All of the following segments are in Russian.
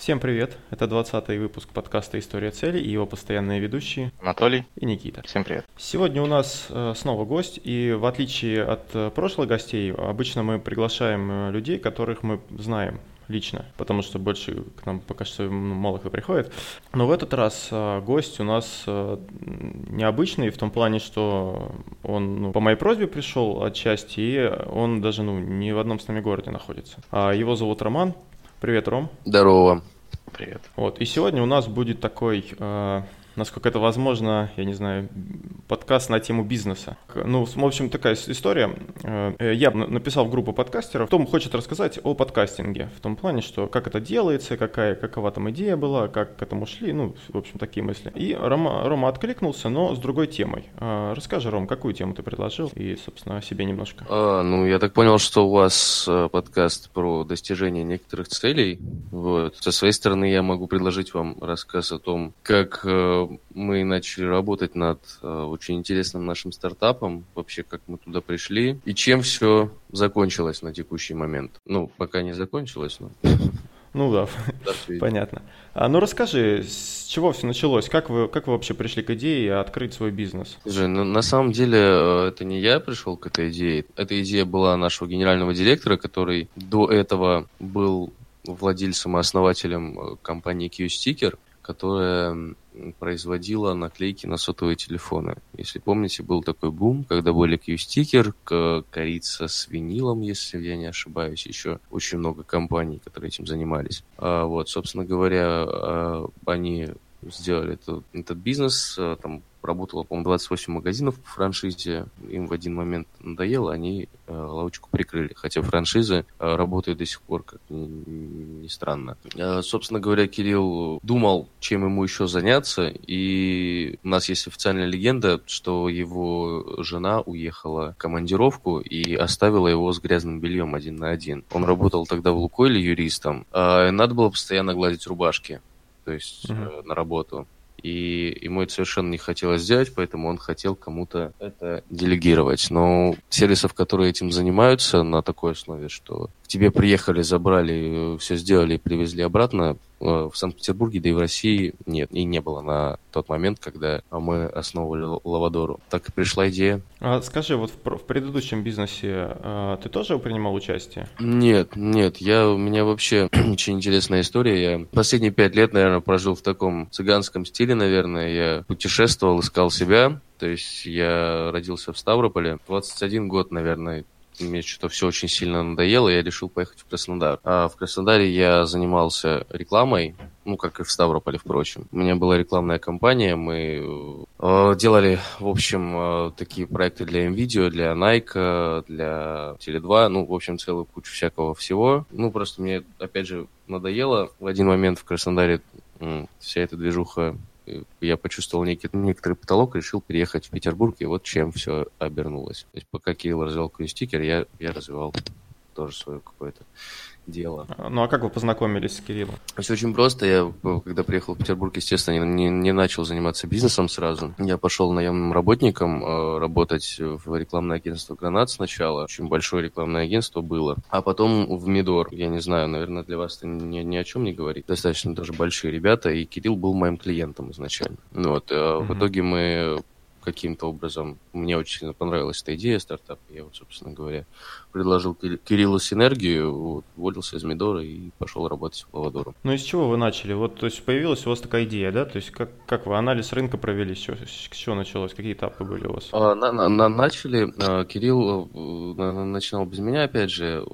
Всем привет! Это 20-й выпуск подкаста «История целей» и его постоянные ведущие Анатолий и Никита. Всем привет! Сегодня у нас э, снова гость, и в отличие от э, прошлых гостей, обычно мы приглашаем э, людей, которых мы знаем лично, потому что больше к нам пока что мало кто приходит. Но в этот раз гость у нас необычный в том плане, что он ну, по моей просьбе пришел отчасти, и он даже ну, не в одном с нами городе находится. А его зовут Роман. Привет, Ром. Здорово. Привет. Вот, и сегодня у нас будет такой э, насколько это возможно, я не знаю, подкаст на тему бизнеса. Ну, в общем, такая история. Э, я написал в группу подкастеров, кто хочет рассказать о подкастинге, в том плане, что как это делается, какая, какова там идея была, как к этому шли, ну, в общем, такие мысли. И Рома, Рома откликнулся, но с другой темой. Э, расскажи, Ром, какую тему ты предложил и, собственно, о себе немножко. А, ну, я так понял, что у вас э, подкаст про достижение некоторых целей. Вот. Со своей стороны я могу предложить вам рассказ о том, как мы начали работать над э, очень интересным нашим стартапом, вообще как мы туда пришли и чем все закончилось на текущий момент. Ну, пока не закончилось, но... Ну да, понятно. А, ну расскажи, с чего все началось? Как вы, как вы вообще пришли к идее открыть свой бизнес? Слушай, ну, на самом деле э, это не я пришел к этой идее. Эта идея была нашего генерального директора, который до этого был владельцем и основателем э, компании Q-Sticker, которая производила наклейки на сотовые телефоны. Если помните, был такой бум, когда были Q-стикер, корица с винилом, если я не ошибаюсь, еще очень много компаний, которые этим занимались. А, вот, собственно говоря, а, они сделали этот, этот бизнес, а, там работало, по-моему, 28 магазинов по франшизе. Им в один момент надоело, они э, лавочку прикрыли. Хотя франшизы э, работают до сих пор, как ни, ни странно. Э, собственно говоря, Кирилл думал, чем ему еще заняться. И у нас есть официальная легенда, что его жена уехала в командировку и оставила его с грязным бельем один на один. Он работал тогда в Лукойле юристом. Э, надо было постоянно гладить рубашки то есть mm-hmm. э, на работу и ему это совершенно не хотелось сделать, поэтому он хотел кому-то это делегировать. Но сервисов, которые этим занимаются на такой основе, что тебе приехали, забрали, все сделали и привезли обратно, Э, в Санкт-Петербурге, да и в России нет, и не было на тот момент, когда мы основывали Лавадору. Так и пришла идея. А скажи, вот в, в предыдущем бизнесе а, ты тоже принимал участие? Нет, нет, я, у меня вообще очень интересная история. Я последние пять лет, наверное, прожил в таком цыганском стиле, наверное. Я путешествовал, искал себя. То есть я родился в Ставрополе. 21 год, наверное, мне что-то все очень сильно надоело, я решил поехать в Краснодар. А в Краснодаре я занимался рекламой, ну, как и в Ставрополе, впрочем. У меня была рекламная кампания, мы э, делали, в общем, э, такие проекты для NVIDIA, для Nike, для Tele2, ну, в общем, целую кучу всякого всего. Ну, просто мне, опять же, надоело. В один момент в Краснодаре вся эта движуха я почувствовал некий, некоторый потолок, решил переехать в Петербург, и вот чем все обернулось. То есть пока Кирилл развивал стикер, я, я развивал тоже свое какое-то дело. Ну а как вы познакомились с Кириллом? Все очень просто. Я, когда приехал в Петербург, естественно, не, не начал заниматься бизнесом сразу. Я пошел наемным работником э, работать в рекламное агентство «Гранат» сначала. Очень большое рекламное агентство было. А потом в Мидор. Я не знаю, наверное, для вас это ни, ни о чем не говорит. Достаточно тоже большие ребята, и Кирилл был моим клиентом изначально. Вот. Mm-hmm. В итоге мы каким-то образом. Мне очень понравилась эта идея стартапа. Я вот, собственно говоря, предложил Кириллу синергию, вот, уволился из Мидора и пошел работать в Лавадору. Ну, из чего вы начали? Вот, то есть, появилась у вас такая идея, да? То есть, как, как вы анализ рынка провели? С чего, с чего началось? Какие этапы были у вас? А, на, на, на, начали. А, Кирилл а, начинал без меня, опять же,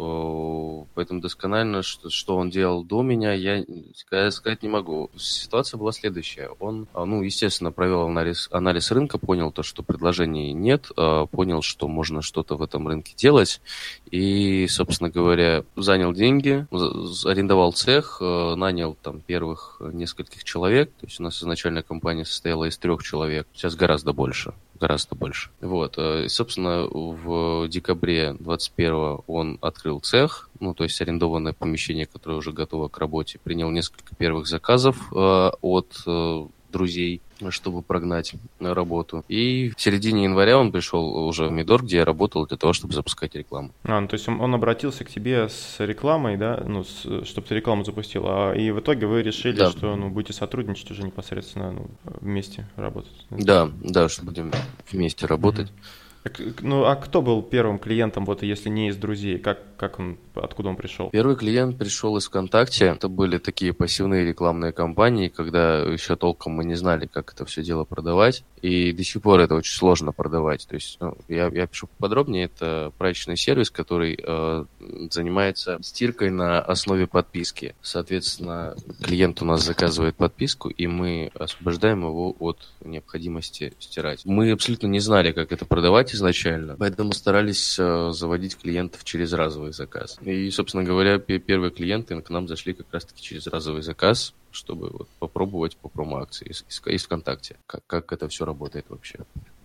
поэтому досконально, что, что он делал до меня, я сказать не могу. Ситуация была следующая. Он, а, ну, естественно, провел анализ, анализ рынка, понял то, что предложений нет, понял, что можно что-то в этом рынке делать, и, собственно говоря, занял деньги, арендовал цех, э, нанял там первых нескольких человек. То есть у нас изначально компания состояла из трех человек, сейчас гораздо больше гораздо больше. Вот. Э, и, собственно, в декабре 21 он открыл цех, ну, то есть арендованное помещение, которое уже готово к работе, принял несколько первых заказов э, от друзей, чтобы прогнать работу. И в середине января он пришел уже в Мидор, где я работал для того, чтобы запускать рекламу. А, ну, то есть он, он обратился к тебе с рекламой, да, ну, с, чтобы ты рекламу запустил, а, и в итоге вы решили, да. что ну, будете сотрудничать уже непосредственно ну, вместе работать. Да, да, что будем вместе работать. Mm-hmm. Ну, а кто был первым клиентом, вот если не из друзей? Как, как он, откуда он пришел? Первый клиент пришел из ВКонтакте. Это были такие пассивные рекламные кампании, когда еще толком мы не знали, как это все дело продавать. И до сих пор это очень сложно продавать. То есть, ну, я, я пишу подробнее. Это прачечный сервис, который э, занимается стиркой на основе подписки. Соответственно, клиент у нас заказывает подписку, и мы освобождаем его от необходимости стирать. Мы абсолютно не знали, как это продавать изначально, поэтому старались э, заводить клиентов через разовый заказ. И, собственно говоря, первые клиенты к нам зашли как раз-таки через разовый заказ, чтобы вот попробовать по промо-акции из, из, ВКонтакте, как, как это все работает вообще.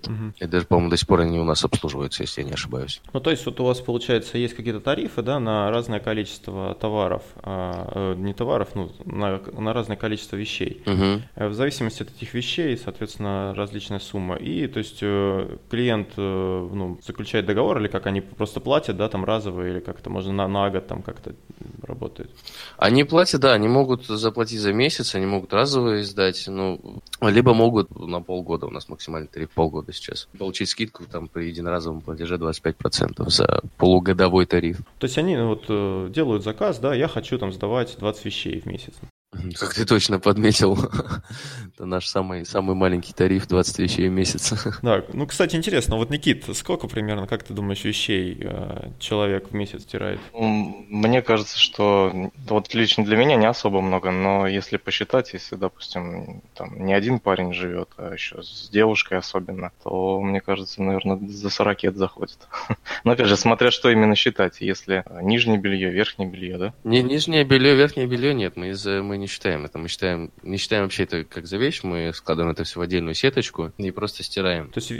Угу. И даже, по-моему, до сих пор они у нас обслуживаются, если я не ошибаюсь. Ну, то есть вот у вас, получается, есть какие-то тарифы, да, на разное количество товаров, а, э, не товаров, ну, на, на разное количество вещей. Угу. В зависимости от этих вещей, соответственно, различная сумма. И, то есть, э, клиент, э, ну, заключает договор, или как они просто платят, да, там разово, или как-то можно на, на год там как-то работает? Они платят, да, они могут заплатить за месяц, они могут разово издать, ну, либо могут на полгода, у нас максимальный тариф полгода года сейчас. Получить скидку там при единоразовом платеже 25% за полугодовой тариф. То есть они вот э, делают заказ, да, я хочу там сдавать 20 вещей в месяц. Как ты точно подметил, это наш самый, самый маленький тариф 20 вещей в месяц. Да, ну, кстати, интересно, вот, Никит, сколько примерно, как ты думаешь, вещей э, человек в месяц стирает? Мне кажется, что вот лично для меня не особо много, но если посчитать, если, допустим, там не один парень живет, а еще с девушкой особенно, то, мне кажется, наверное, за 40 это заходит. Но, опять же, смотря что именно считать, если нижнее белье, верхнее белье, да? Не, нижнее белье, верхнее белье нет, мы, из, мы не считаем это. Мы считаем, не считаем вообще это как за вещь, мы складываем это все в отдельную сеточку и просто стираем. То есть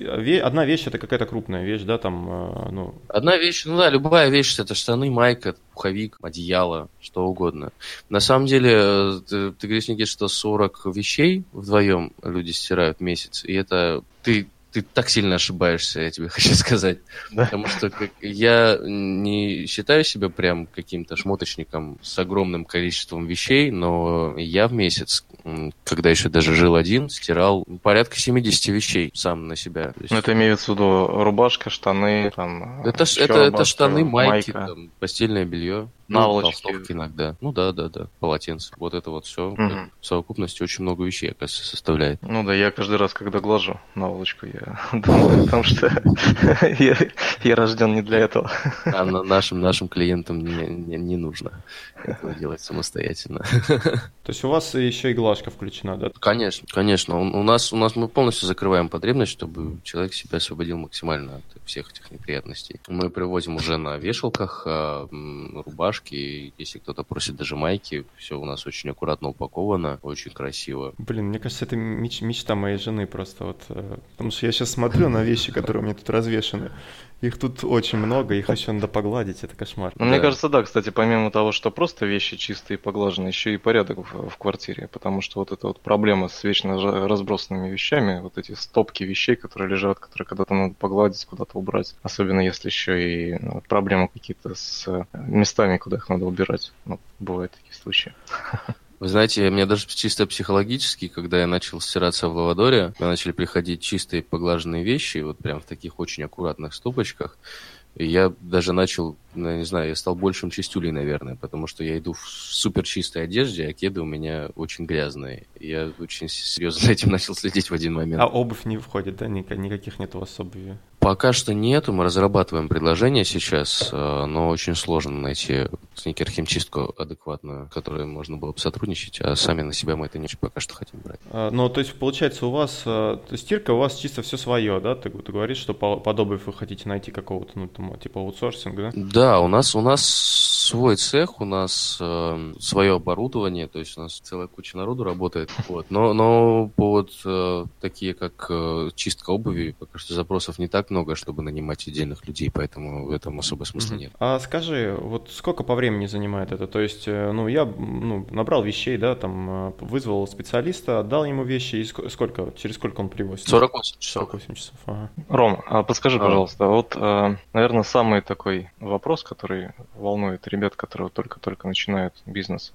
одна вещь это какая-то крупная вещь, да, там, э, ну... Одна вещь, ну да, любая вещь, это штаны, майка, пуховик, одеяло, что угодно. На самом деле, э, ты, ты говоришь, Никит, что 40 вещей вдвоем люди стирают в месяц, и это ты ты так сильно ошибаешься, я тебе хочу сказать. Да. Потому что как, я не считаю себя прям каким-то шмоточником с огромным количеством вещей, но я в месяц, когда еще даже жил один, стирал порядка 70 вещей сам на себя. Ну, это имеется в виду рубашка, штаны, там... Это, это, это штаны, майки, там, постельное белье. Наволочки. Ну, иногда. Ну да, да, да. Полотенце. Вот это вот все. Угу. В совокупности очень много вещей, оказывается, составляет. Ну да, я каждый раз, когда глажу наволочку, я думаю, потому что я рожден не для этого. А нашим нашим клиентам не нужно этого делать самостоятельно. То есть у вас еще и глажка включена, да? Конечно, конечно. У нас у нас мы полностью закрываем потребность, чтобы человек себя освободил максимально от всех этих неприятностей. Мы привозим уже на вешалках а, рубашки рубашки, если кто-то просит даже майки, все у нас очень аккуратно упаковано, очень красиво. Блин, мне кажется, это меч- мечта моей жены просто вот, э, потому что я сейчас смотрю на вещи, которые у меня тут развешаны, их тут очень много, их еще надо погладить, это кошмар. Ну, да. Мне кажется, да, кстати, помимо того, что просто вещи чистые и поглажены, еще и порядок в, в квартире, потому что вот эта вот проблема с вечно разбросанными вещами, вот эти стопки вещей, которые лежат, которые когда-то надо погладить, куда-то убрать, особенно если еще и ну, проблемы какие-то с местами, куда их надо убирать. Ну, бывают такие случаи. Вы знаете, мне даже чисто психологически, когда я начал стираться в лавадоре, начали приходить чистые поглаженные вещи, вот прям в таких очень аккуратных стопочках, и я даже начал, ну, не знаю, я стал большим чистюлей, наверное, потому что я иду в супер чистой одежде, а кеды у меня очень грязные. Я очень серьезно за этим начал следить в один момент. А обувь не входит, да? Никаких нет у? Пока что нету, мы разрабатываем предложение сейчас, э, но очень сложно найти сникер-химчистку адекватную, которой можно было бы сотрудничать, а сами на себя мы это не пока что хотим брать. А, ну, то есть, получается, у вас э, стирка, у вас чисто все свое, да? Ты, ты говоришь, что под обувь вы хотите найти какого-то, ну, там, типа аутсорсинга, да? Да, у нас, у нас свой цех, у нас э, свое оборудование, то есть у нас целая куча народу работает. Вот. Но, но по вот э, такие, как э, чистка обуви, пока что запросов не так много, чтобы нанимать отдельных людей, поэтому в этом особо смысла нет. А скажи, вот сколько по времени занимает это? То есть, э, ну, я ну, набрал вещей, да, там, э, вызвал специалиста, отдал ему вещи, и сколько, через сколько он привозит? 48 часов. 48 часов, ага. Ром, а подскажи, пожалуйста, вот, э, наверное, самый такой вопрос, который волнует ребят, которые только-только начинают бизнес.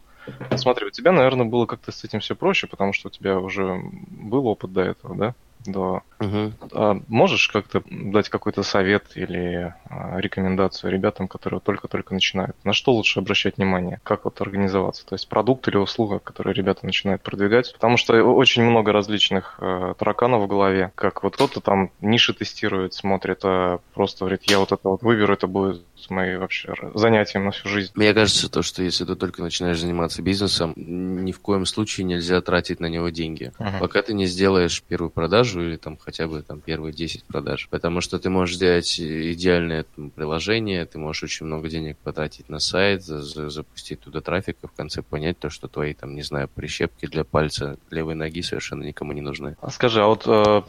Смотри, у тебя, наверное, было как-то с этим все проще, потому что у тебя уже был опыт до этого, да? До... Угу. А можешь как-то дать какой-то совет или а, рекомендацию ребятам, которые только-только начинают? На что лучше обращать внимание? Как вот организоваться? То есть продукт или услуга, которые ребята начинают продвигать? Потому что очень много различных э, тараканов в голове. Как вот кто-то там ниши тестирует, смотрит, а просто говорит, я вот это вот выберу, это будет моим вообще занятием на всю жизнь. Мне кажется, то, что если ты только начинаешь заниматься бизнесом, ни в коем случае нельзя тратить на него деньги. Uh-huh. Пока ты не сделаешь первую продажу или там хотя бы там первые 10 продаж. Потому что ты можешь сделать идеальное там, приложение, ты можешь очень много денег потратить на сайт, за, запустить туда трафик, и в конце понять то, что твои там, не знаю, прищепки для пальца левой ноги совершенно никому не нужны. А скажи, а вот э,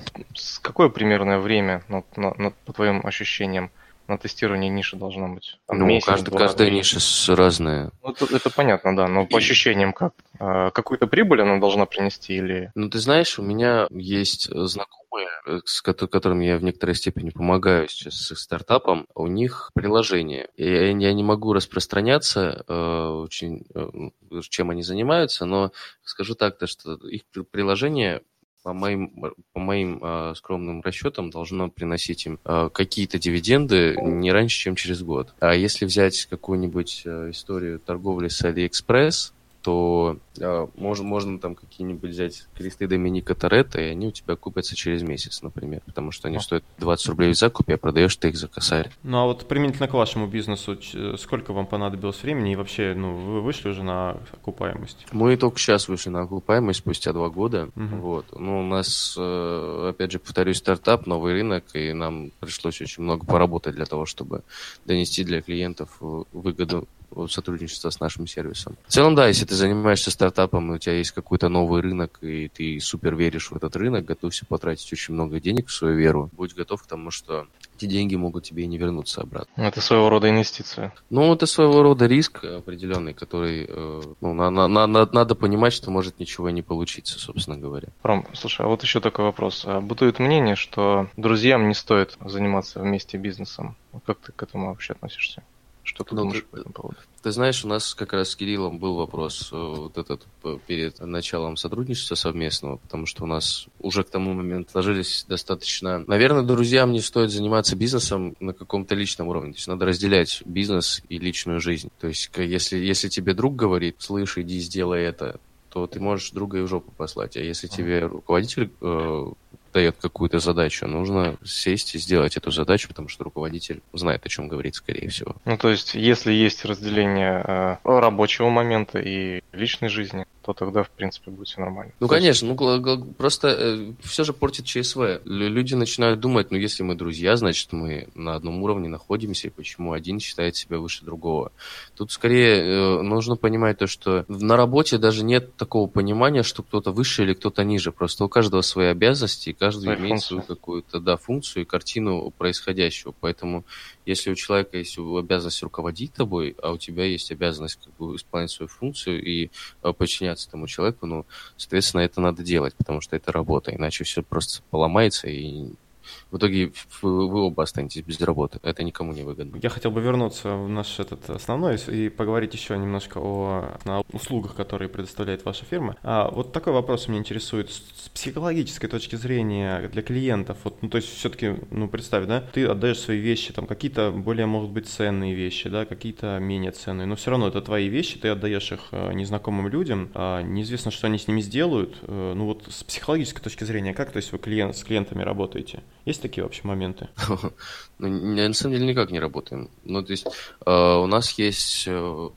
какое примерное время, ну, на, на, по твоим ощущениям, на тестирование ниши должна быть? Там, ну, месяц, каждый, два, каждая три. ниша разная. Ну, это, это понятно, да, но по ощущениям как? А, какую-то прибыль она должна принести или... Ну, ты знаешь, у меня есть знакомые, с которыми я в некоторой степени помогаю сейчас с их стартапом, у них приложение. Я, я не могу распространяться э, очень, э, чем они занимаются, но скажу так, то, что их приложение по моим, по моим э, скромным расчетам, должно приносить им э, какие-то дивиденды не раньше, чем через год. А если взять какую-нибудь э, историю торговли с AliExpress, то э, можно, можно там какие-нибудь взять кресты Доминика Торетто, и они у тебя купятся через месяц, например, потому что они стоят 20 рублей в закупе, а продаешь ты их за косарь. Ну а вот применительно к вашему бизнесу, сколько вам понадобилось времени и вообще, ну, вы вышли уже на окупаемость? Мы только сейчас вышли на окупаемость, спустя два года, угу. вот. Ну, у нас, э, опять же, повторюсь, стартап, новый рынок, и нам пришлось очень много поработать для того, чтобы донести для клиентов выгоду сотрудничества с нашим сервисом. В целом, да, если ты занимаешься стартапом, и у тебя есть какой-то новый рынок, и ты супер веришь в этот рынок, готовься потратить очень много денег в свою веру, будь готов к тому, что эти деньги могут тебе и не вернуться обратно. Это своего рода инвестиция. Ну, это своего рода риск определенный, который, э, ну, на, на, на, надо понимать, что может ничего не получиться, собственно говоря. Ром, слушай, а вот еще такой вопрос. А бытует мнение, что друзьям не стоит заниматься вместе бизнесом. Как ты к этому вообще относишься? Что ты ну, думаешь ты, по этому поводу? Ты знаешь, у нас как раз с Кириллом был вопрос э, вот этот перед началом сотрудничества совместного, потому что у нас уже к тому моменту сложились достаточно... Наверное, друзьям не стоит заниматься бизнесом на каком-то личном уровне. То есть надо разделять бизнес и личную жизнь. То есть если, если тебе друг говорит, слышь, иди сделай это, то ты можешь друга и в жопу послать. А если тебе руководитель э, дает какую-то задачу, нужно сесть и сделать эту задачу, потому что руководитель знает, о чем говорит, скорее всего. Ну, то есть, если есть разделение э, рабочего момента и личной жизни, то тогда, в принципе, будет все нормально. Ну, конечно, ну, просто э, все же портит ЧСВ. Люди начинают думать, ну, если мы друзья, значит, мы на одном уровне находимся, и почему один считает себя выше другого. Тут скорее э, нужно понимать то, что на работе даже нет такого понимания, что кто-то выше или кто-то ниже. Просто у каждого свои обязанности, и каждый Своя имеет функция. свою какую-то да, функцию и картину происходящего. Поэтому если у человека есть обязанность руководить тобой, а у тебя есть обязанность как бы, исполнять свою функцию и э, подчиняться этому человеку, ну, соответственно, это надо делать, потому что это работа, иначе все просто поломается и в итоге вы, оба останетесь без работы. Это никому не выгодно. Я хотел бы вернуться в наш этот основной и поговорить еще немножко о, о услугах, которые предоставляет ваша фирма. А, вот такой вопрос меня интересует. С психологической точки зрения для клиентов, вот, ну, то есть все-таки, ну, представь, да, ты отдаешь свои вещи, там, какие-то более, могут быть, ценные вещи, да, какие-то менее ценные, но все равно это твои вещи, ты отдаешь их э, незнакомым людям, а неизвестно, что они с ними сделают. Э, ну, вот с психологической точки зрения, как, то есть вы клиент, с клиентами работаете? Есть такие вообще моменты? ну, на самом деле никак не работаем. Ну, то есть э, у нас есть э,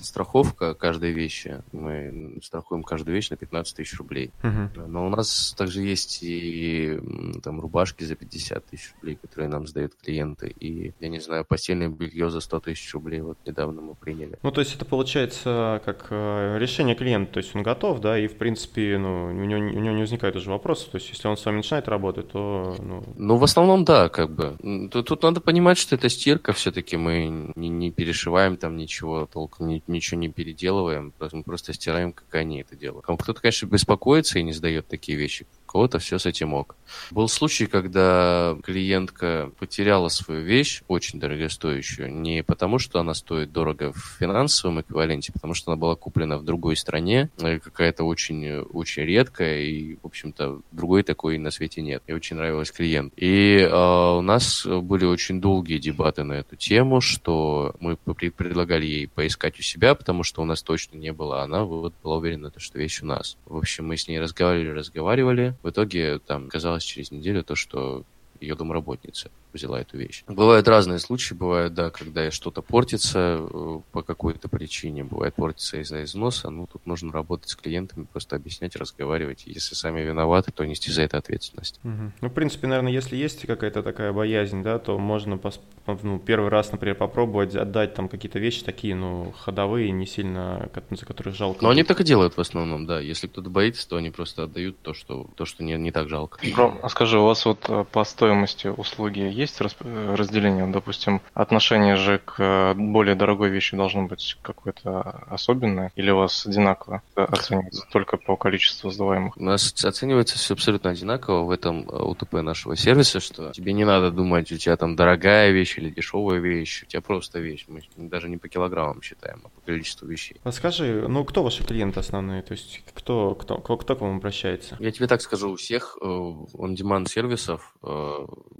страховка каждой вещи. Мы страхуем каждую вещь на 15 тысяч рублей. Угу. Но у нас также есть и там рубашки за 50 тысяч рублей, которые нам сдают клиенты. И, я не знаю, постельное белье за 100 тысяч рублей вот недавно мы приняли. Ну, то есть это получается как э, решение клиента, то есть он готов, да, и в принципе, ну, у него, у него не возникает уже вопроса, то есть если он с вами начинает работать, то... Ну, ну в основном, да, как бы. Тут, тут надо понимать, что это стирка все-таки, мы не, не перешиваем там ничего толком, ни, ничего не переделываем, мы просто стираем, как они это делают. Кто-то, конечно, беспокоится и не сдает такие вещи, кого-то все с этим ок. Был случай, когда клиентка потеряла свою вещь, очень дорогостоящую, не потому, что она стоит дорого в финансовом эквиваленте, потому что она была куплена в другой стране, какая-то очень, очень редкая, и, в общем-то, другой такой на свете нет. И очень нравилась клиент. И э, у нас были очень долгие дебаты на эту тему, что мы предлагали ей поискать у себя, потому что у нас точно не было. Она вот была уверена, что вещь у нас. В общем, мы с ней разговаривали, разговаривали. В итоге там казалось через неделю то, что ее домработница взяла эту вещь. Бывают разные случаи, бывают, да, когда что-то портится э, по какой-то причине, бывает портится из-за износа, ну, тут нужно работать с клиентами, просто объяснять, разговаривать. Если сами виноваты, то нести за это ответственность. Угу. Ну, в принципе, наверное, если есть какая-то такая боязнь, да, то можно пос- ну, первый раз, например, попробовать отдать там какие-то вещи такие, ну, ходовые, не сильно, за которых жалко. Но они так и делают в основном, да. Если кто-то боится, то они просто отдают то, что, то, что не, не так жалко. Бро, а скажи, у вас вот э, по стоимости услуги есть разделение? Допустим, отношение же к э, более дорогой вещи должно быть какое-то особенное? Или у вас одинаково оценивается только по количеству сдаваемых? У нас оценивается все абсолютно одинаково в этом э, УТП нашего сервиса, что тебе не надо думать, у тебя там дорогая вещь или дешевая вещь, у тебя просто вещь. Мы даже не по килограммам считаем, а по количеству вещей. А скажи, ну кто ваши клиенты основные? То есть кто, кто, кто, кто к вам обращается? Я тебе так скажу, у всех э, on-demand сервисов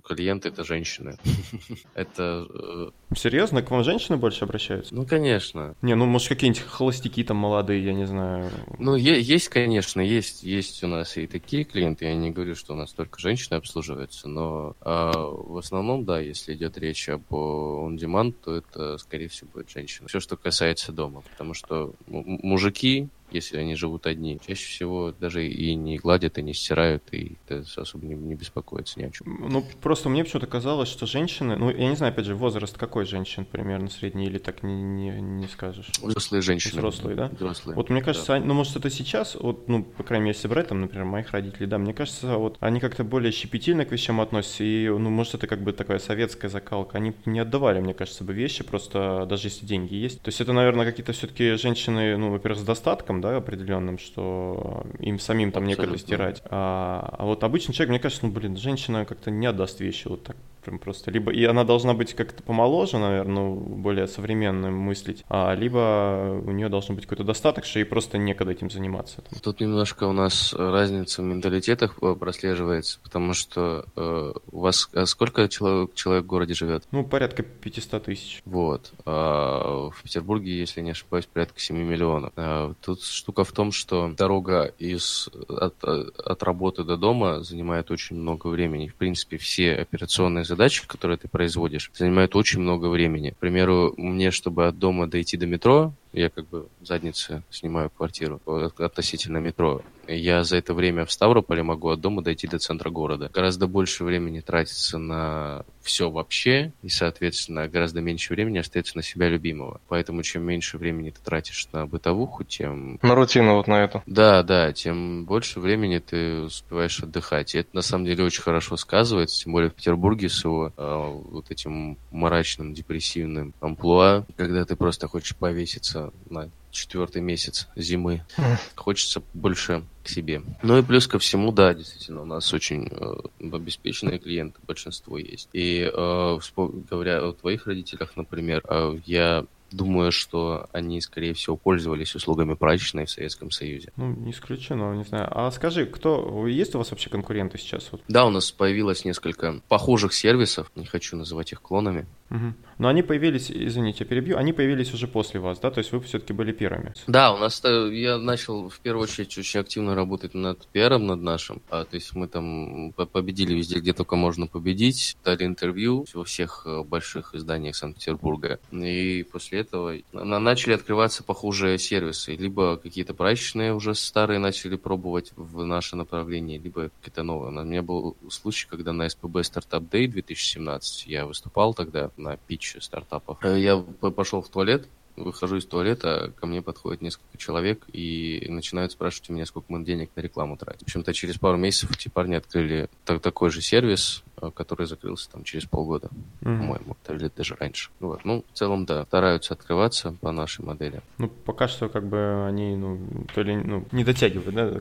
клиенты это женщины. Это... Э, Серьезно? К вам женщины больше обращаются? Ну, конечно. Не, ну, может, какие-нибудь холостяки там молодые, я не знаю. Ну, есть, конечно, есть, есть у нас и такие клиенты. Я не говорю, что у нас только женщины обслуживаются, но а, в основном, да, если идет речь об on-demand, то это, скорее всего, будет женщина. Все, что касается дома. Потому что мужики если они живут одни. Чаще всего даже и не гладят, и не стирают, и особо не, не беспокоятся ни о чем. Ну, просто мне почему-то казалось, что женщины, ну, я не знаю, опять же, возраст какой женщин примерно средний, или так не, не, не скажешь? Взрослые женщины. Взрослые, да? Взрослые. Вот мне кажется, да. они, ну, может, это сейчас, вот, ну, по крайней мере, если брать, там, например, моих родителей, да, мне кажется, вот, они как-то более щепетильно к вещам относятся, и, ну, может, это как бы такая советская закалка. Они не отдавали, мне кажется, бы вещи, просто даже если деньги есть. То есть это, наверное, какие-то все-таки женщины, ну, во-первых, с достатком, да, определенным, что им самим там Абсолютно. некогда стирать. А, а вот обычный человек, мне кажется, ну, блин, женщина как-то не отдаст вещи вот так прям просто. Либо и она должна быть как-то помоложе, наверное, ну, более современным мыслить, а, либо у нее должен быть какой-то достаток, что ей просто некогда этим заниматься. Тут немножко у нас разница в менталитетах э, прослеживается, потому что э, у вас а сколько человек, человек в городе живет? Ну, порядка 500 тысяч. Вот. А в Петербурге, если не ошибаюсь, порядка 7 миллионов. А тут штука в том, что дорога из, от, от работы до дома занимает очень много времени. В принципе, все операционные задачи задачи, которые ты производишь, занимают очень много времени. К примеру, мне, чтобы от дома дойти до метро, я как бы в заднице снимаю квартиру относительно метро. Я за это время в Ставрополе могу от дома дойти до центра города. Гораздо больше времени тратится на все вообще, и, соответственно, гораздо меньше времени остается на себя любимого. Поэтому чем меньше времени ты тратишь на бытовуху, тем... На рутину вот на это. Да, да, тем больше времени ты успеваешь отдыхать. И это, на самом деле, очень хорошо сказывается, тем более в Петербурге с его э, вот этим мрачным, депрессивным амплуа, когда ты просто хочешь повеситься на четвертый месяц зимы. Хочется больше к себе. Ну и плюс ко всему, да, действительно, у нас очень э, обеспеченные клиенты, большинство есть. И э, говоря о твоих родителях, например, э, я Думаю, что они, скорее всего, пользовались услугами прачечной в Советском Союзе. Ну, не исключено, не знаю. А скажи, кто есть у вас вообще конкуренты сейчас? Вот? Да, у нас появилось несколько похожих сервисов, не хочу называть их клонами. Угу. Но они появились, извините, перебью, они появились уже после вас, да? То есть вы все-таки были первыми? Да, у нас э, я начал в первую очередь очень активно работать над пиаром, над нашим. А, то есть мы там победили везде, где только можно победить, дали интервью во всех э, больших изданиях Санкт-Петербурга. И после этого начали открываться похожие сервисы. Либо какие-то прачечные уже старые начали пробовать в наше направление, либо какие-то новые. У меня был случай, когда на SPB Startup Day 2017 я выступал тогда на питч стартапов. Э, я пошел в туалет, выхожу из туалета, ко мне подходит несколько человек и начинают спрашивать у меня, сколько мы денег на рекламу тратим. В общем-то, через пару месяцев эти парни открыли так, такой же сервис, который закрылся там через полгода, mm-hmm. по-моему, или даже раньше. Вот. Ну, в целом, да, стараются открываться по нашей модели. Ну, пока что как бы они, ну, то ли, ну, не дотягивают, да?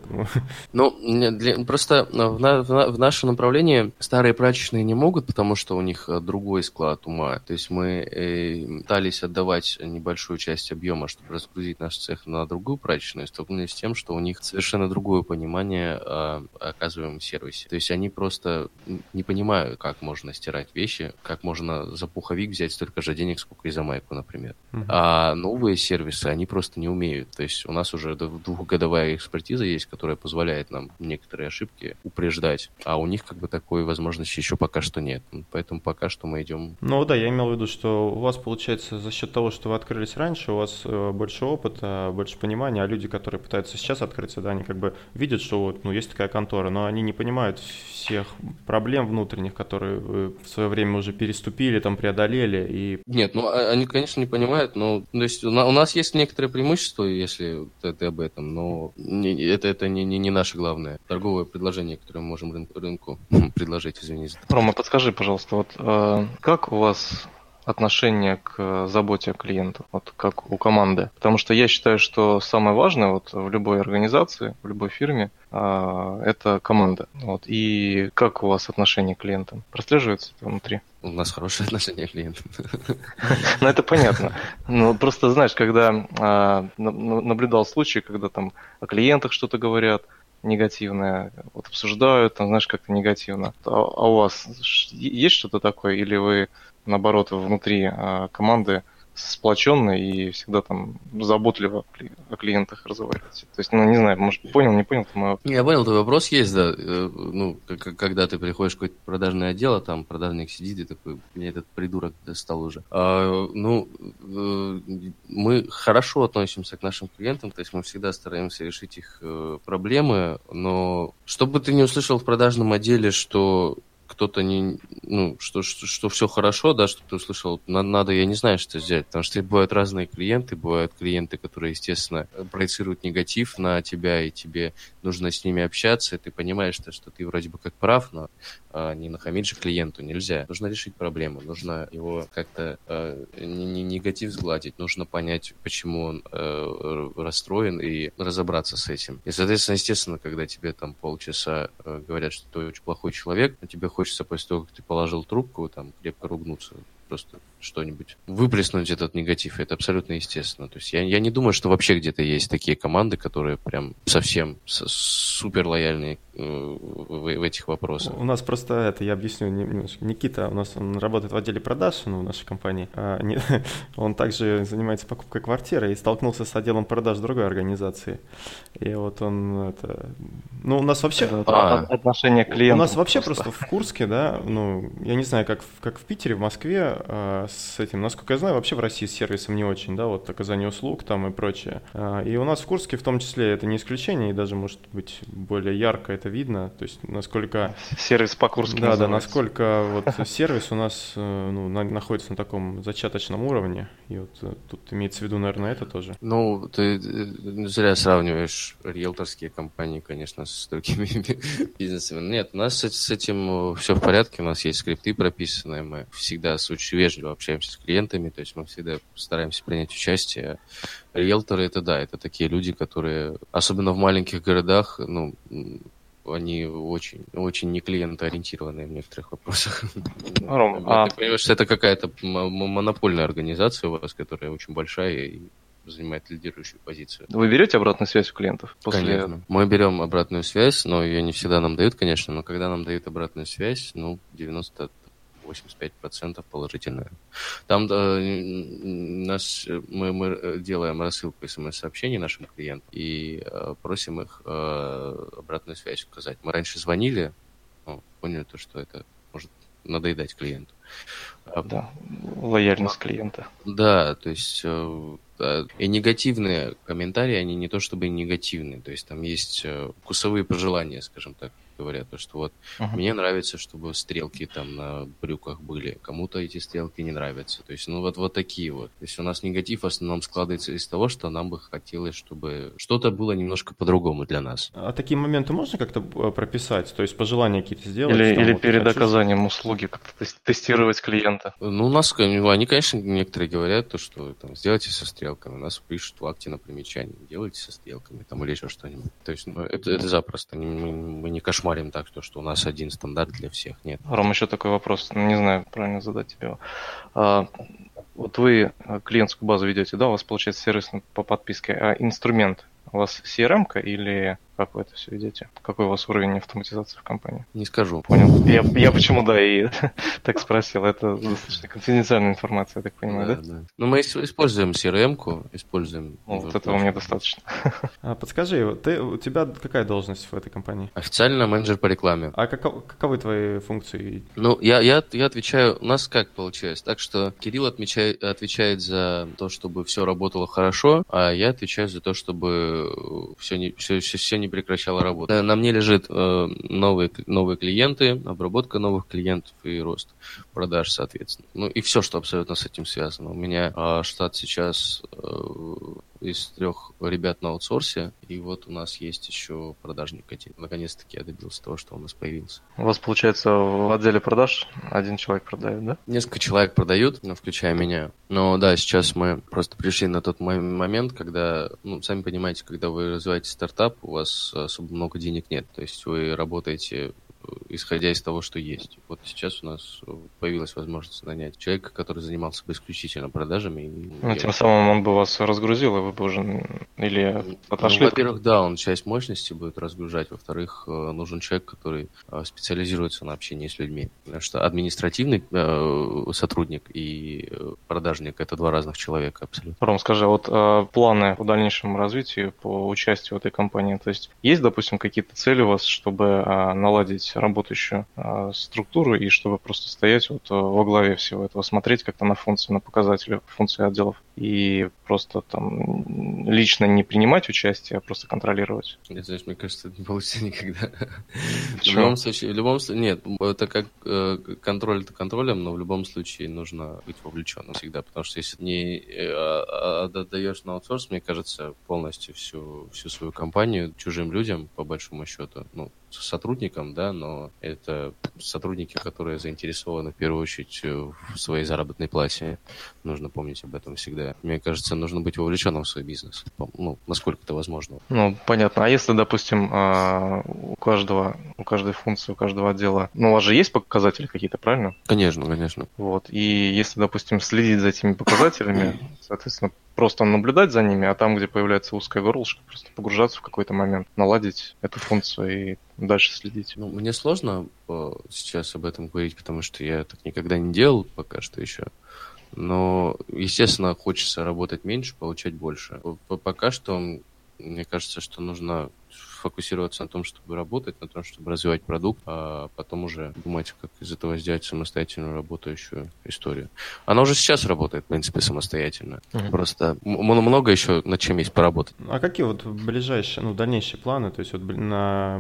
Ну, для, просто в, на, в наше направление старые прачечные не могут, потому что у них э, другой склад ума. То есть мы э, пытались отдавать небольшую часть объема, чтобы разгрузить наш цех на другую прачечную, столкнулись с тем, что у них совершенно другое понимание о оказываемом сервисе. То есть они просто не понимают понимаю, как можно стирать вещи, как можно за пуховик взять столько же денег, сколько и за майку, например. Uh-huh. А новые сервисы, они просто не умеют. То есть у нас уже двухгодовая экспертиза есть, которая позволяет нам некоторые ошибки упреждать, а у них как бы такой возможности еще пока что нет. Поэтому пока что мы идем... Ну да, я имел в виду, что у вас получается за счет того, что вы открылись раньше, у вас э, больше опыта, больше понимания, а люди, которые пытаются сейчас открыться, да, они как бы видят, что вот, ну, есть такая контора, но они не понимают всех проблем внутренних, внутренних, которые вы в свое время уже переступили, там преодолели и... Нет, ну а, они, конечно, не понимают, но то есть у нас есть некоторые преимущества, если ты, ты об этом, но не, это, это не, не, не наше главное торговое предложение, которое мы можем рынку, рынку предложить, извините. Рома, подскажи, пожалуйста, вот э, как у вас отношение к заботе о клиенту, вот как у команды. Потому что я считаю, что самое важное вот в любой организации, в любой фирме, а, это команда. Вот. И как у вас отношение к клиентам? Прослеживается это внутри? У нас хорошее отношение к клиентам. Ну, это понятно. Ну, просто, знаешь, когда а, наблюдал случаи, когда там о клиентах что-то говорят, негативное, вот обсуждают, там, знаешь, как-то негативно. А, а у вас есть что-то такое, или вы наоборот, внутри а, команды сплоченно и всегда там заботливо о клиентах разговаривать. То есть, ну, не знаю, может, понял, не понял? Мой... Я понял, твой вопрос есть, да. Э, ну, когда ты приходишь в какое-то продажное отдел, а там продажник сидит и такой, меня этот придурок достал уже. А, ну, э, мы хорошо относимся к нашим клиентам, то есть мы всегда стараемся решить их э, проблемы, но чтобы ты не услышал в продажном отделе, что кто-то не, ну, что, что, что все хорошо, да, что ты услышал, надо, я не знаю, что сделать, потому что бывают разные клиенты, бывают клиенты, которые, естественно, проецируют негатив на тебя, и тебе нужно с ними общаться, и ты понимаешь, что, что ты вроде бы как прав, но а, не нахамить же клиенту нельзя. Нужно решить проблему, нужно его как-то а, не, не негатив сгладить, нужно понять, почему он а, расстроен, и разобраться с этим. И, соответственно, естественно, когда тебе там полчаса а, говорят, что ты очень плохой человек, тебе хочется после того, как ты положил трубку, там крепко ругнуться просто что-нибудь выплеснуть этот негатив. Это абсолютно естественно. То есть я, я не думаю, что вообще где-то есть такие команды, которые прям совсем супер лояльные в, в этих вопросах. У нас просто это, я объясню немножко. Никита, у нас он работает в отделе продаж ну, в нашей компании. А, не, он также занимается покупкой квартиры и столкнулся с отделом продаж другой организации. И вот он это... Ну, у нас вообще... А, отношение к клиенту. У нас вообще просто. просто в Курске, да, ну, я не знаю, как, как в Питере, в Москве, а, с этим, насколько я знаю, вообще в России с сервисом не очень, да, вот оказание услуг там и прочее. А, и у нас в Курске в том числе это не исключение, и даже может быть более ярко это видно, то есть насколько... Сервис по Курску Да, да, насколько вот сервис у нас э, ну, на, находится на таком зачаточном уровне, и вот э, тут имеется в виду, наверное, это тоже. Ну, ты э, зря сравниваешь риэлторские компании, конечно, с другими бизнесами. Нет, у нас с этим все в порядке, у нас есть скрипты прописанные, мы всегда с очень вежливо общаемся с клиентами, то есть мы всегда стараемся принять участие. Риэлторы это да, это такие люди, которые, особенно в маленьких городах, ну, они очень, очень не клиентоориентированные в некоторых вопросах. Ром, а... Ты понимаешь, что это какая-то монопольная организация у вас, которая очень большая и занимает лидирующую позицию. Вы берете обратную связь у клиентов? После... Конечно. Мы берем обратную связь, но ее не всегда нам дают, конечно, но когда нам дают обратную связь, ну, 90 85% положительное. Там да, нас, мы, мы делаем рассылку смс-сообщений нашим клиентам и э, просим их э, обратную связь указать. Мы раньше звонили, ну, поняли то, что это может надоедать клиенту. А, да, лояльность клиента. Да, то есть э, и негативные комментарии, они не то чтобы негативные, то есть там есть э, вкусовые пожелания, скажем так говорят, то, что вот uh-huh. мне нравится, чтобы стрелки там на брюках были, кому-то эти стрелки не нравятся. То есть, ну вот, вот такие вот. То есть у нас негатив в основном складывается из того, что нам бы хотелось, чтобы что-то было немножко по-другому для нас. А такие моменты можно как-то э, прописать? То есть пожелания какие-то сделать? Или, или вот перед хочу... оказанием услуги как-то тестировать клиента? Ну, у нас, они, конечно, некоторые говорят, то, что там, сделайте со стрелками. У нас пишут в акте на примечании, делайте со стрелками там, или еще что-нибудь. То есть ну, это, это запросто. Мы, мы не кошмар кошмарим так, что, что у нас один стандарт для всех. Нет. Ром, еще такой вопрос. Не знаю, правильно задать тебе. А, вот вы клиентскую базу ведете, да, у вас получается сервис по подписке, а инструмент у вас CRM или как вы это все ведете? Какой у вас уровень автоматизации в компании? Не скажу. Понял. Я, я почему, да, и так спросил. Это достаточно конфиденциальная информация, я так понимаю, да? да? да. Ну, мы используем CRM-ку, используем... Ну, вот этого мне достаточно. А, подскажи, ты, у тебя какая должность в этой компании? Официально менеджер по рекламе. А каков, каковы твои функции? Ну, я, я, я отвечаю... У нас как получается? Так что Кирилл отмечает, отвечает за то, чтобы все работало хорошо, а я отвечаю за то, чтобы все не, все, все, все не не прекращала работу. На мне лежит э, новые, новые клиенты, обработка новых клиентов и рост продаж, соответственно. Ну и все, что абсолютно с этим связано. У меня э, штат сейчас э, из трех ребят на аутсорсе, и вот у нас есть еще продажник один. Наконец-таки я добился того, что у нас появился. У вас, получается, в отделе продаж один человек продает, да? Несколько человек продают, ну, включая меня. Но да, сейчас мы просто пришли на тот момент, когда, ну, сами понимаете, когда вы развиваете стартап, у вас особо много денег нет. То есть вы работаете исходя из того, что есть. Вот сейчас у нас появилась возможность нанять человека, который занимался бы исключительно продажами. Ну, я... тем самым он бы вас разгрузил, и вы бы уже или ну, отошли? Ну, во-первых, да, он часть мощности будет разгружать. Во-вторых, э, нужен человек, который э, специализируется на общении с людьми. Потому что административный э, сотрудник и продажник – это два разных человека абсолютно. Ром, скажи, а вот э, планы по дальнейшему развитию, по участию в этой компании, то есть есть, допустим, какие-то цели у вас, чтобы э, наладить работающую э, структуру и чтобы просто стоять вот э, во главе всего этого, смотреть как-то на функции, на показатели функции отделов и просто там лично не принимать участие, а просто контролировать. Нет, знаешь, мне кажется, это не получится никогда. В любом случае, в любом случае, нет, это как э, контроль это контролем, но в любом случае нужно быть вовлеченным всегда, потому что если не э, а, отдаешь на аутсорс, мне кажется, полностью всю, всю свою компанию чужим людям, по большому счету, ну, сотрудникам, да, но это сотрудники, которые заинтересованы в первую очередь в своей заработной плате. Нужно помнить об этом всегда. Мне кажется, нужно быть вовлеченным в свой бизнес, ну, насколько это возможно. Ну, понятно. А если, допустим, а, у каждого, у каждой функции, у каждого отдела, ну, у вас же есть показатели какие-то, правильно? Конечно, конечно. Вот. И если, допустим, следить за этими показателями, соответственно, просто наблюдать за ними, а там, где появляется узкая горлышко, просто погружаться в какой-то момент, наладить эту функцию и дальше следить. Ну, мне сложно э, сейчас об этом говорить, потому что я так никогда не делал пока что еще. Но, естественно, хочется работать меньше, получать больше. Пока что, мне кажется, что нужно фокусироваться на том, чтобы работать, на том, чтобы развивать продукт, а потом уже думать, как из этого сделать самостоятельную работающую историю. Она уже сейчас работает, в принципе, самостоятельно. Угу. Просто много еще над чем есть поработать. А какие вот ближайшие, ну, дальнейшие планы, то есть вот на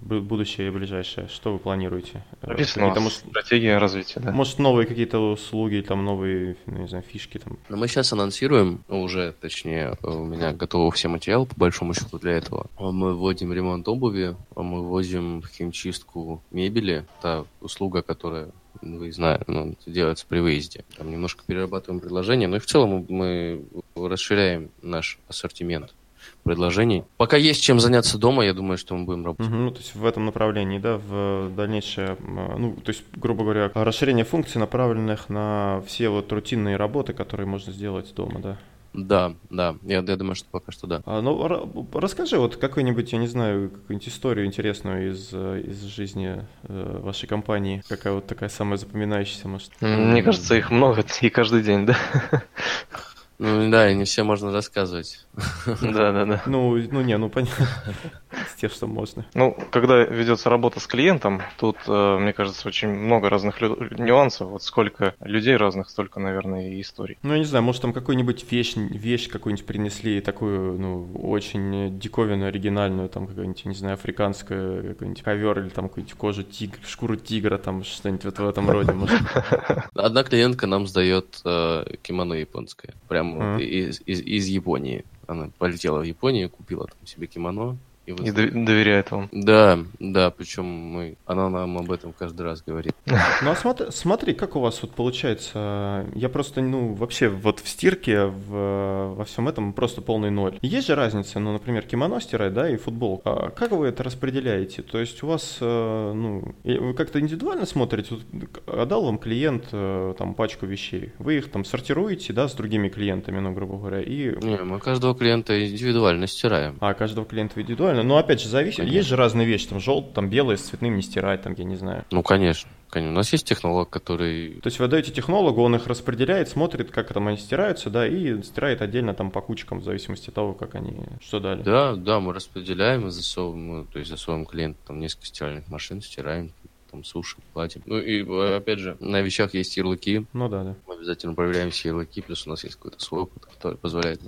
будущее и ближайшее, что вы планируете? Написано какие может, стратегия развития, да. Может, новые какие-то услуги, там, новые, ну, не знаю, фишки там? Ну, мы сейчас анонсируем, уже, точнее, у меня готовы все материалы, по большому счету, для этого. Мы вводим вводим ремонт обуви, а мы вводим химчистку мебели. Та услуга, которая вы знаете, ну, делается при выезде. Там немножко перерабатываем предложение, но и в целом мы расширяем наш ассортимент предложений. Пока есть чем заняться дома, я думаю, что мы будем работать. Угу, ну, то есть в этом направлении, да, в дальнейшее, ну, то есть, грубо говоря, расширение функций, направленных на все вот рутинные работы, которые можно сделать дома, да? Да, да, я, я думаю, что пока что да. А, ну, расскажи вот какую-нибудь, я не знаю, какую-нибудь историю интересную из, э, из жизни э, вашей компании. Какая вот такая самая запоминающаяся, может? Мне кажется, их много и каждый день, да? Ну да, и не все можно рассказывать. Да, да, да. Ну, ну не, ну понятно. Что можно. Ну, когда ведется работа с клиентом, тут, э, мне кажется, очень много разных нюансов. Вот сколько людей разных, столько, наверное, и историй. Ну, я не знаю, может, там какую-нибудь вещь, вещь какую-нибудь принесли, такую, ну, очень диковинную, оригинальную, там, какая-нибудь, не знаю, африканская, какой-нибудь ковер или там какую-нибудь кожу тигра, шкуру тигра, там, что-нибудь вот в этом роде, может. Одна клиентка нам сдает э, кимоно японское. Прям прям из, из, из Японии. Она полетела в Японию, купила там себе кимоно, и, и доверяет вам. Да, да, причем мы, она нам об этом каждый раз говорит. Ну а смотри, смотри, как у вас вот получается, я просто, ну, вообще вот в стирке, в, во всем этом просто полный ноль. Есть же разница, ну, например, кимоно стирать, да, и футбол. А как вы это распределяете? То есть у вас, э, ну, вы как-то индивидуально смотрите, вот, отдал вам клиент э, там пачку вещей, вы их там сортируете, да, с другими клиентами, ну, грубо говоря, и... Не, мы каждого клиента индивидуально стираем. А, каждого клиента индивидуально? Прикольно, но опять же, зависит. Конечно. Есть же разные вещи, там желтый, там белый, с цветным не стирать, там, я не знаю. Ну, конечно. Конечно. У нас есть технолог, который... То есть вы даете технологу, он их распределяет, смотрит, как там они стираются, да, и стирает отдельно там по кучкам, в зависимости от того, как они, что дали. Да, да, мы распределяем и засовываем, то есть засовываем клиент там несколько стиральных машин, стираем, там сушим, платим. Ну и опять же, на вещах есть ярлыки. Ну да, да. Мы обязательно проверяем все ярлыки, плюс у нас есть какой-то свой опыт, который позволяет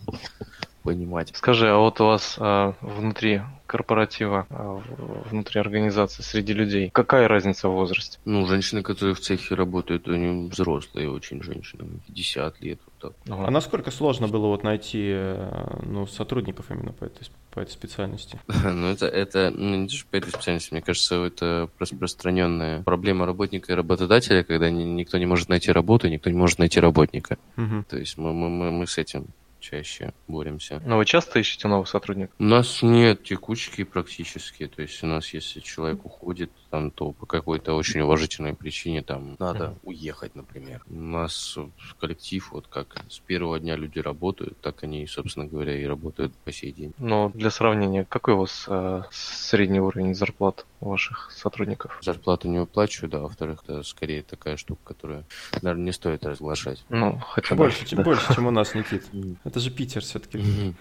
понимать. Скажи, а вот у вас а, внутри корпоратива, а, внутри организации, среди людей, какая разница в возрасте? Ну, женщины, которые в цехе работают, они взрослые очень женщины, 50 лет. Вот так. А насколько сложно было вот найти э, ну, сотрудников именно по этой, по этой специальности? ну, это, это ну, не по этой специальности, мне кажется, это распространенная проблема работника и работодателя, когда никто не может найти работу, никто не может найти работника. Угу. То есть мы, мы, мы с этим чаще боремся. Но вы часто ищете новых сотрудников? У нас нет текучки практически. То есть у нас, если человек уходит, там, то по какой-то очень уважительной причине там надо mm-hmm. уехать, например. У нас коллектив, вот как с первого дня люди работают, так они, собственно говоря, и работают по сей день. Но для сравнения, какой у вас э, средний уровень зарплат у ваших сотрудников? Зарплату не выплачиваю, да, во-вторых, это скорее такая штука, которую, наверное, не стоит разглашать. Ну, хотя бы. Больше, чем, больше, чем у нас, Никит. Это же Питер все-таки.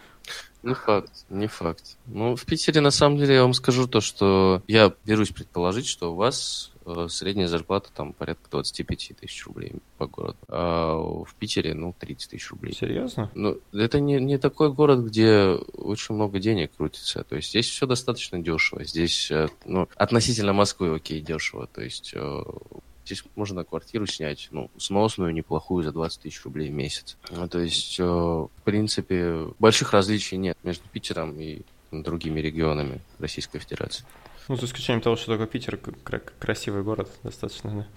Не факт, не факт. Ну, в Питере, на самом деле, я вам скажу то, что я берусь предположить, что у вас э, средняя зарплата там порядка 25 тысяч рублей по городу. А в Питере, ну, 30 тысяч рублей. Серьезно? Ну, это не, не такой город, где очень много денег крутится. То есть здесь все достаточно дешево. Здесь, э, ну, относительно Москвы, окей, дешево. То есть э, Здесь можно квартиру снять, ну, сносную, неплохую, за 20 тысяч рублей в месяц. Ну, то есть, э, в принципе, больших различий нет между Питером и другими регионами Российской Федерации. Ну, за исключением того, что такой Питер красивый город достаточно, да.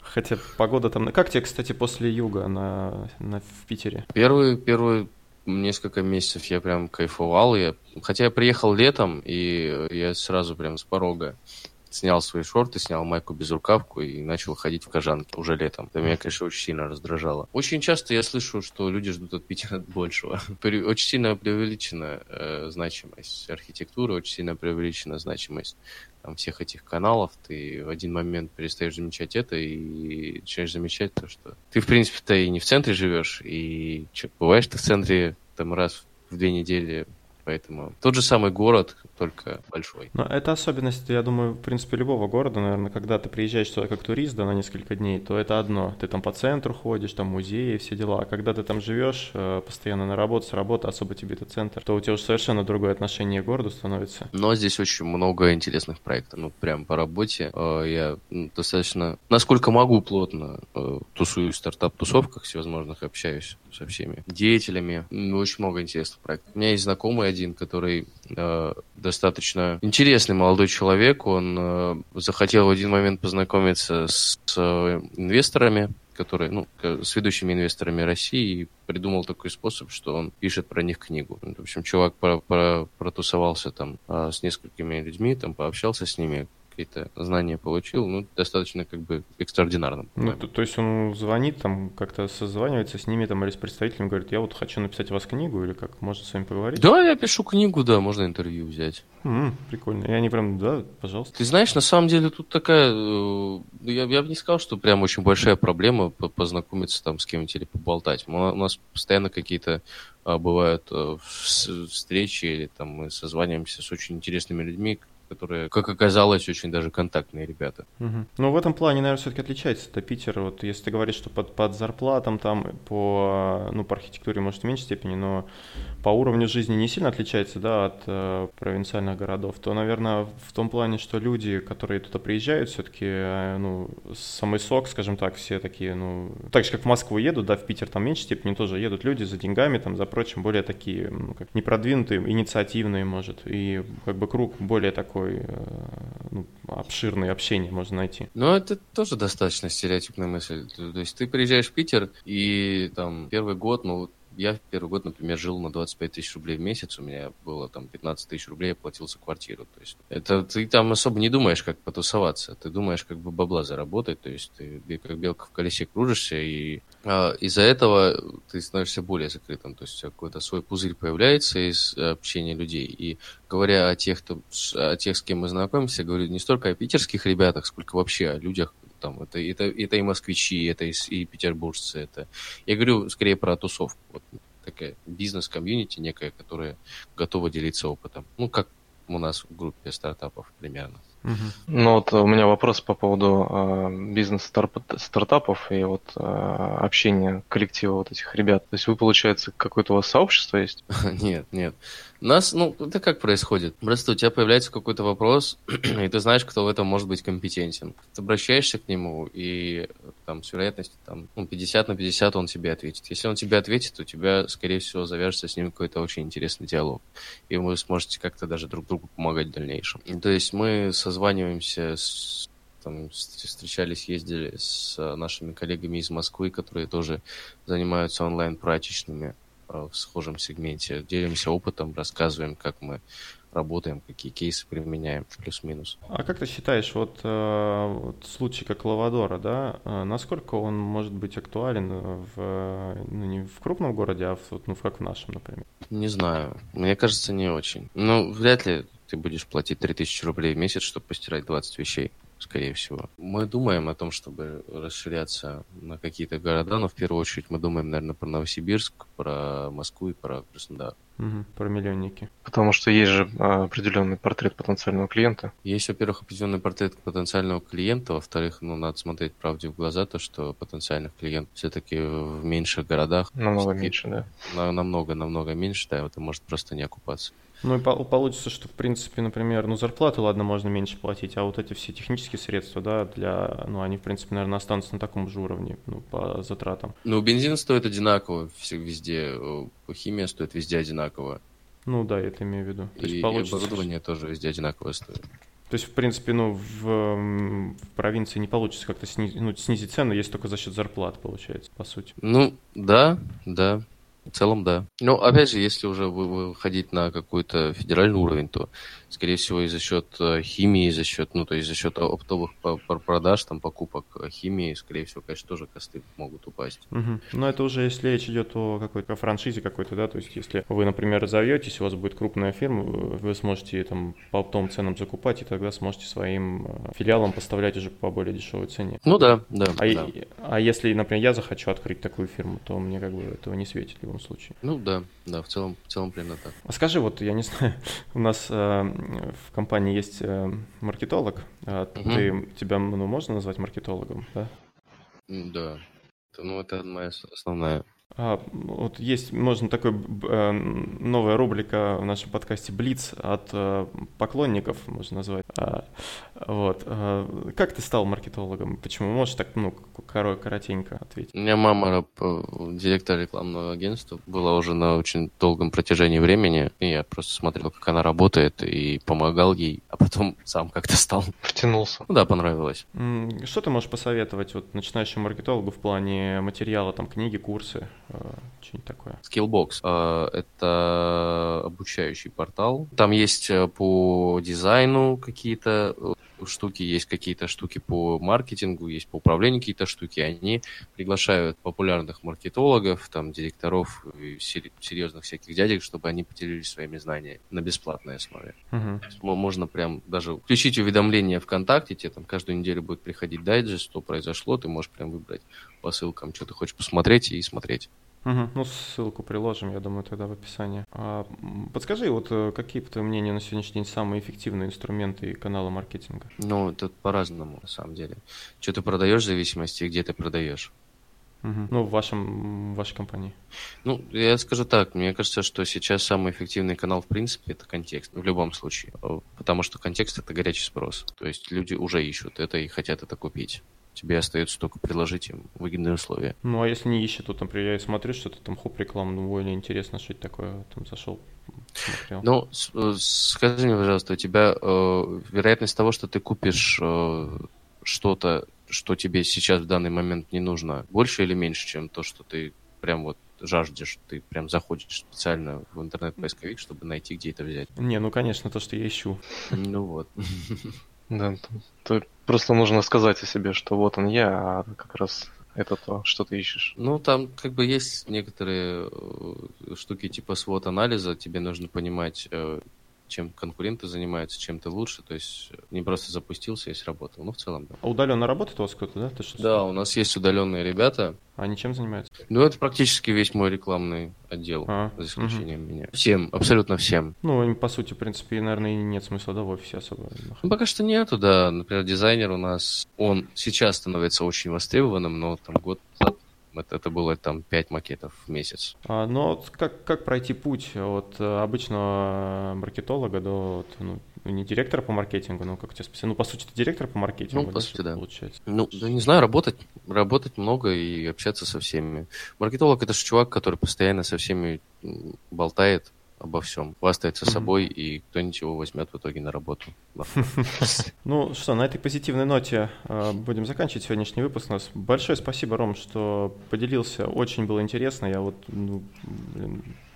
Хотя погода там... Как тебе, кстати, после юга на, на, в Питере? Первый, первый несколько месяцев я прям кайфовал. Я, хотя я приехал летом, и я сразу прям с порога снял свои шорты, снял майку без рукавку и начал ходить в кожанке уже летом. Это меня, конечно, очень сильно раздражало. Очень часто я слышу, что люди ждут от Питера большего. Очень сильно преувеличена э, значимость архитектуры, очень сильно преувеличена значимость там, всех этих каналов, ты в один момент перестаешь замечать это и начинаешь замечать то, что ты, в принципе-то, и не в центре живешь, и что, бываешь ты в центре там раз в две недели, поэтому тот же самый город, только большой. Но это особенность, я думаю, в принципе, любого города, наверное, когда ты приезжаешь сюда как турист, да, на несколько дней, то это одно. Ты там по центру ходишь, там музеи, все дела. А когда ты там живешь, э, постоянно на работу, с работы, особо тебе это центр, то у тебя уже совершенно другое отношение к городу становится. Но здесь очень много интересных проектов. Ну, прям по работе э, я достаточно, насколько могу, плотно э, тусуюсь в стартап-тусовках всевозможных, общаюсь со всеми деятелями. Очень много интересных проектов. У меня есть знакомый один, который достаточно интересный молодой человек. Он э, захотел в один момент познакомиться с, с инвесторами, которые, ну, с ведущими инвесторами России и придумал такой способ, что он пишет про них книгу. В общем, чувак про, про, протусовался там а, с несколькими людьми, там пообщался с ними, какие-то знания получил, ну, достаточно как бы экстраординарно. Ну, то, то есть он звонит, там как-то созванивается с ними там или с представителем, говорит, я вот хочу написать у вас книгу или как, можно с вами поговорить? Да, я пишу книгу, да, можно интервью взять. М-м, прикольно. И они прям, да, пожалуйста. Ты знаешь, на самом деле тут такая, э, я, я бы не сказал, что прям очень большая проблема познакомиться там с кем-нибудь или поболтать. У нас постоянно какие-то а, бывают э, встречи или там мы созваниваемся с очень интересными людьми, которые, как оказалось, очень даже контактные ребята. Угу. Ну, в этом плане, наверное, все-таки отличается это Питер. Вот если ты говоришь, что под, под зарплатам там по, ну, по архитектуре, может, в меньшей степени, но по уровню жизни не сильно отличается, да, от э, провинциальных городов, то, наверное, в том плане, что люди, которые туда приезжают, все-таки, э, ну, самый сок, скажем так, все такие, ну, так же, как в Москву едут, да, в Питер там в меньшей степени тоже едут люди за деньгами, там, за прочим, более такие, ну, как непродвинутые, инициативные, может, и как бы круг более такой такой э, ну, обширный общение можно найти. Ну, это тоже достаточно стереотипная мысль. То есть ты приезжаешь в Питер, и там первый год, ну, я в первый год, например, жил на 25 тысяч рублей в месяц, у меня было там 15 тысяч рублей, я платил за квартиру. То есть это ты там особо не думаешь, как потусоваться, ты думаешь, как бы бабла заработать, то есть ты как белка в колесе кружишься, и а, из-за этого ты становишься более закрытым, то есть какой-то свой пузырь появляется из общения людей. И говоря о тех, кто, о тех, с кем мы знакомимся, говорю не столько о питерских ребятах, сколько вообще о людях, там это, это, это и москвичи, это и, и петербуржцы, это... Я говорю скорее про тусовку, вот такая бизнес-комьюнити некая, которая готова делиться опытом. Ну, как у нас в группе стартапов примерно. Угу. Ну вот у меня вопрос по поводу э, бизнес-стартапов и вот э, общения коллектива вот этих ребят. То есть вы, получается, какое-то у вас сообщество есть? Нет, нет. У нас, ну, это как происходит? Просто у тебя появляется какой-то вопрос, и ты знаешь, кто в этом может быть компетентен. Ты обращаешься к нему, и там с вероятностью там, ну, 50 на 50 он тебе ответит. Если он тебе ответит, у тебя, скорее всего, завяжется с ним какой-то очень интересный диалог. И вы сможете как-то даже друг другу помогать в дальнейшем. И, то есть мы созваниваемся с там, встречались, ездили с нашими коллегами из Москвы, которые тоже занимаются онлайн-прачечными. Э, в схожем сегменте. Делимся опытом, рассказываем, как мы работаем, какие кейсы применяем, плюс-минус. А как ты считаешь, вот, э, вот случай как Лавадора, да, э, насколько он может быть актуален в, ну, не в крупном городе, а в, ну, как в нашем, например? Не знаю. Мне кажется, не очень. Ну, вряд ли ты будешь платить 3000 рублей в месяц, чтобы постирать 20 вещей скорее всего. Мы думаем о том, чтобы расширяться на какие-то города, но в первую очередь мы думаем, наверное, про Новосибирск, про Москву и про Краснодар. Угу, про миллионники. Потому что есть же а, определенный портрет потенциального клиента. Есть, во-первых, определенный портрет потенциального клиента, во-вторых, ну, надо смотреть правде в глаза, то, что потенциальных клиентов все-таки в меньших городах. Намного меньше, да. На, намного, намного меньше, да, это может просто не окупаться. Ну и получится, что, в принципе, например, ну, зарплату, ладно, можно меньше платить, а вот эти все технические средства, да, для, ну, они, в принципе, наверное, останутся на таком же уровне, ну, по затратам. Ну, бензин стоит одинаково везде, химия стоит везде одинаково. Ну да, это имею в виду. То и получится, оборудование что... тоже везде одинаково стоит. То есть, в принципе, ну, в, в провинции не получится как-то снизить, ну, снизить цену, если только за счет зарплат, получается, по сути. Ну, да, да. В целом, да. Но опять же, если уже выходить на какой-то федеральный уровень, то скорее всего, и за счет э, химии, за счет, ну, то есть за счет оптовых продаж, там, покупок э, химии, скорее всего, конечно, тоже косты могут упасть. Угу. Но это уже если речь идет о какой-то франшизе какой-то, да, то есть если вы, например, разовьетесь, у вас будет крупная фирма, вы сможете там по оптовым ценам закупать, и тогда сможете своим э, филиалам поставлять уже по более дешевой цене. Ну да, да. А, да. а если, например, я захочу открыть такую фирму, то мне как бы этого не светит любом случае. Ну да, да, в целом, в целом примерно так. А скажи, вот я не знаю, у нас в компании есть э, маркетолог. А угу. Ты, тебя ну, можно назвать маркетологом, да? Да. Ну, это моя основная вот есть, можно такой э, новая рубрика в нашем подкасте Блиц от э, поклонников, можно назвать. А, вот. А, как ты стал маркетологом? Почему? Можешь так, ну, коро коротенько ответить? У меня мама директор рекламного агентства была уже на очень долгом протяжении времени. И я просто смотрел, как она работает, и помогал ей, а потом сам как-то стал. Втянулся. Ну да, понравилось. Что ты можешь посоветовать вот начинающему маркетологу в плане материала, там, книги, курсы? Э, что-нибудь такое. Skillbox э, — это обучающий портал. Там есть э, по дизайну какие-то штуки, есть какие-то штуки по маркетингу, есть по управлению какие-то штуки. Они приглашают популярных маркетологов, там, директоров, серьезных всяких дядек, чтобы они поделились своими знаниями на бесплатной основе. Угу. Можно прям даже включить уведомления ВКонтакте, тебе там каждую неделю будет приходить дайджест, что произошло, ты можешь прям выбрать по ссылкам, что ты хочешь посмотреть и смотреть. Угу. Ну, ссылку приложим, я думаю, тогда в описании. А, подскажи, вот э, какие, по твоему мнению, на сегодняшний день самые эффективные инструменты и каналы маркетинга? Ну, это по-разному, на самом деле. Что ты продаешь в зависимости, где ты продаешь. Угу. Ну, в, вашем, в вашей компании. Ну, я скажу так, мне кажется, что сейчас самый эффективный канал, в принципе, это контекст, в любом случае. Потому что контекст — это горячий спрос. То есть люди уже ищут это и хотят это купить тебе остается только предложить им выгодные условия. Ну, а если не ищет, то, например, я смотрю, что-то там хоп, реклама, ну, более интересно, что это такое, там зашел, смотрел. Ну, э, скажи мне, пожалуйста, у тебя э, вероятность того, что ты купишь э, что-то, что тебе сейчас в данный момент не нужно, больше или меньше, чем то, что ты прям вот жаждешь, ты прям заходишь специально в интернет-поисковик, чтобы найти, где это взять? Не, ну, конечно, то, что я ищу. Ну вот. Да, то просто нужно сказать о себе, что вот он я, а как раз это то, что ты ищешь. Ну, там как бы есть некоторые э, штуки типа свод-анализа, тебе нужно понимать, э, чем конкуренты занимаются, чем ты лучше. То есть э, не просто запустился и сработал. Ну, в целом, да. А удаленно работает у вас кто-то, да? Ты что да, у нас есть удаленные ребята. Они чем занимаются? Ну, это практически весь мой рекламный отдел, а, за исключением угу. меня. Всем, абсолютно всем. Ну, по сути, в принципе, наверное, и нет смысла, да, в офисе особо. Ну, пока что нету, да. Например, дизайнер у нас, он сейчас становится очень востребованным, но там год назад это, это было там 5 макетов в месяц. А, но ну, как, как пройти путь от э, обычного маркетолога до ну, не директора по маркетингу, но как у тебя специально, ну, по сути, ты директор по маркетингу, ну, по да, сути, да. получается? Ну, да не знаю, работать, работать много и общаться со всеми. Маркетолог — это же чувак, который постоянно со всеми болтает, обо всем, хвастается собой, и кто-нибудь его возьмет в итоге на работу. Ну что, на этой позитивной ноте э, будем заканчивать сегодняшний выпуск у нас. Большое спасибо, Ром, что поделился. Очень было интересно. Я вот ну,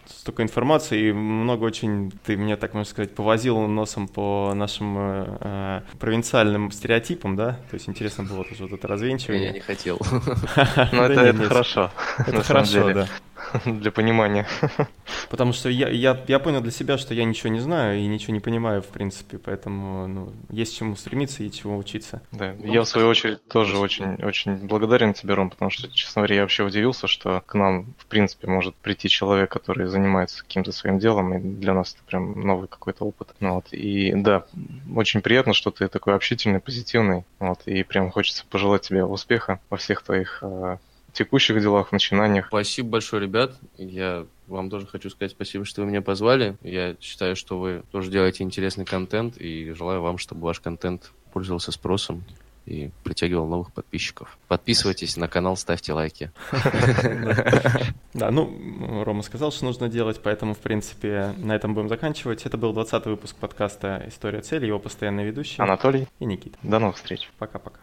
столько информации и много очень, ты мне так можно сказать, повозил носом по нашим э, э провинциальным стереотипам, да? То есть интересно было тоже вот это развенчивание. Я не хотел. Ну это хорошо. Это хорошо, да. для понимания. Потому что я, я, я понял для себя, что я ничего не знаю и ничего не понимаю, в принципе, поэтому ну, есть чему стремиться и чему учиться. Да, ну, я в свою очередь тоже очень, очень благодарен тебе, Ром, потому что, честно говоря, я вообще удивился, что к нам, в принципе, может прийти человек, который занимается каким-то своим делом, и для нас это прям новый какой-то опыт. Ну, вот. И да, очень приятно, что ты такой общительный, позитивный, вот, и прям хочется пожелать тебе успеха во всех твоих э, текущих делах, начинаниях. Спасибо большое, ребят. Я вам тоже хочу сказать спасибо, что вы меня позвали. Я считаю, что вы тоже делаете интересный контент, и желаю вам, чтобы ваш контент пользовался спросом и притягивал новых подписчиков. Подписывайтесь на канал, ставьте лайки. Да, ну, Рома сказал, что нужно делать, поэтому, в принципе, на этом будем заканчивать. Это был 20 выпуск подкаста «История цели», его постоянные ведущие Анатолий и Никита. До новых встреч. Пока-пока.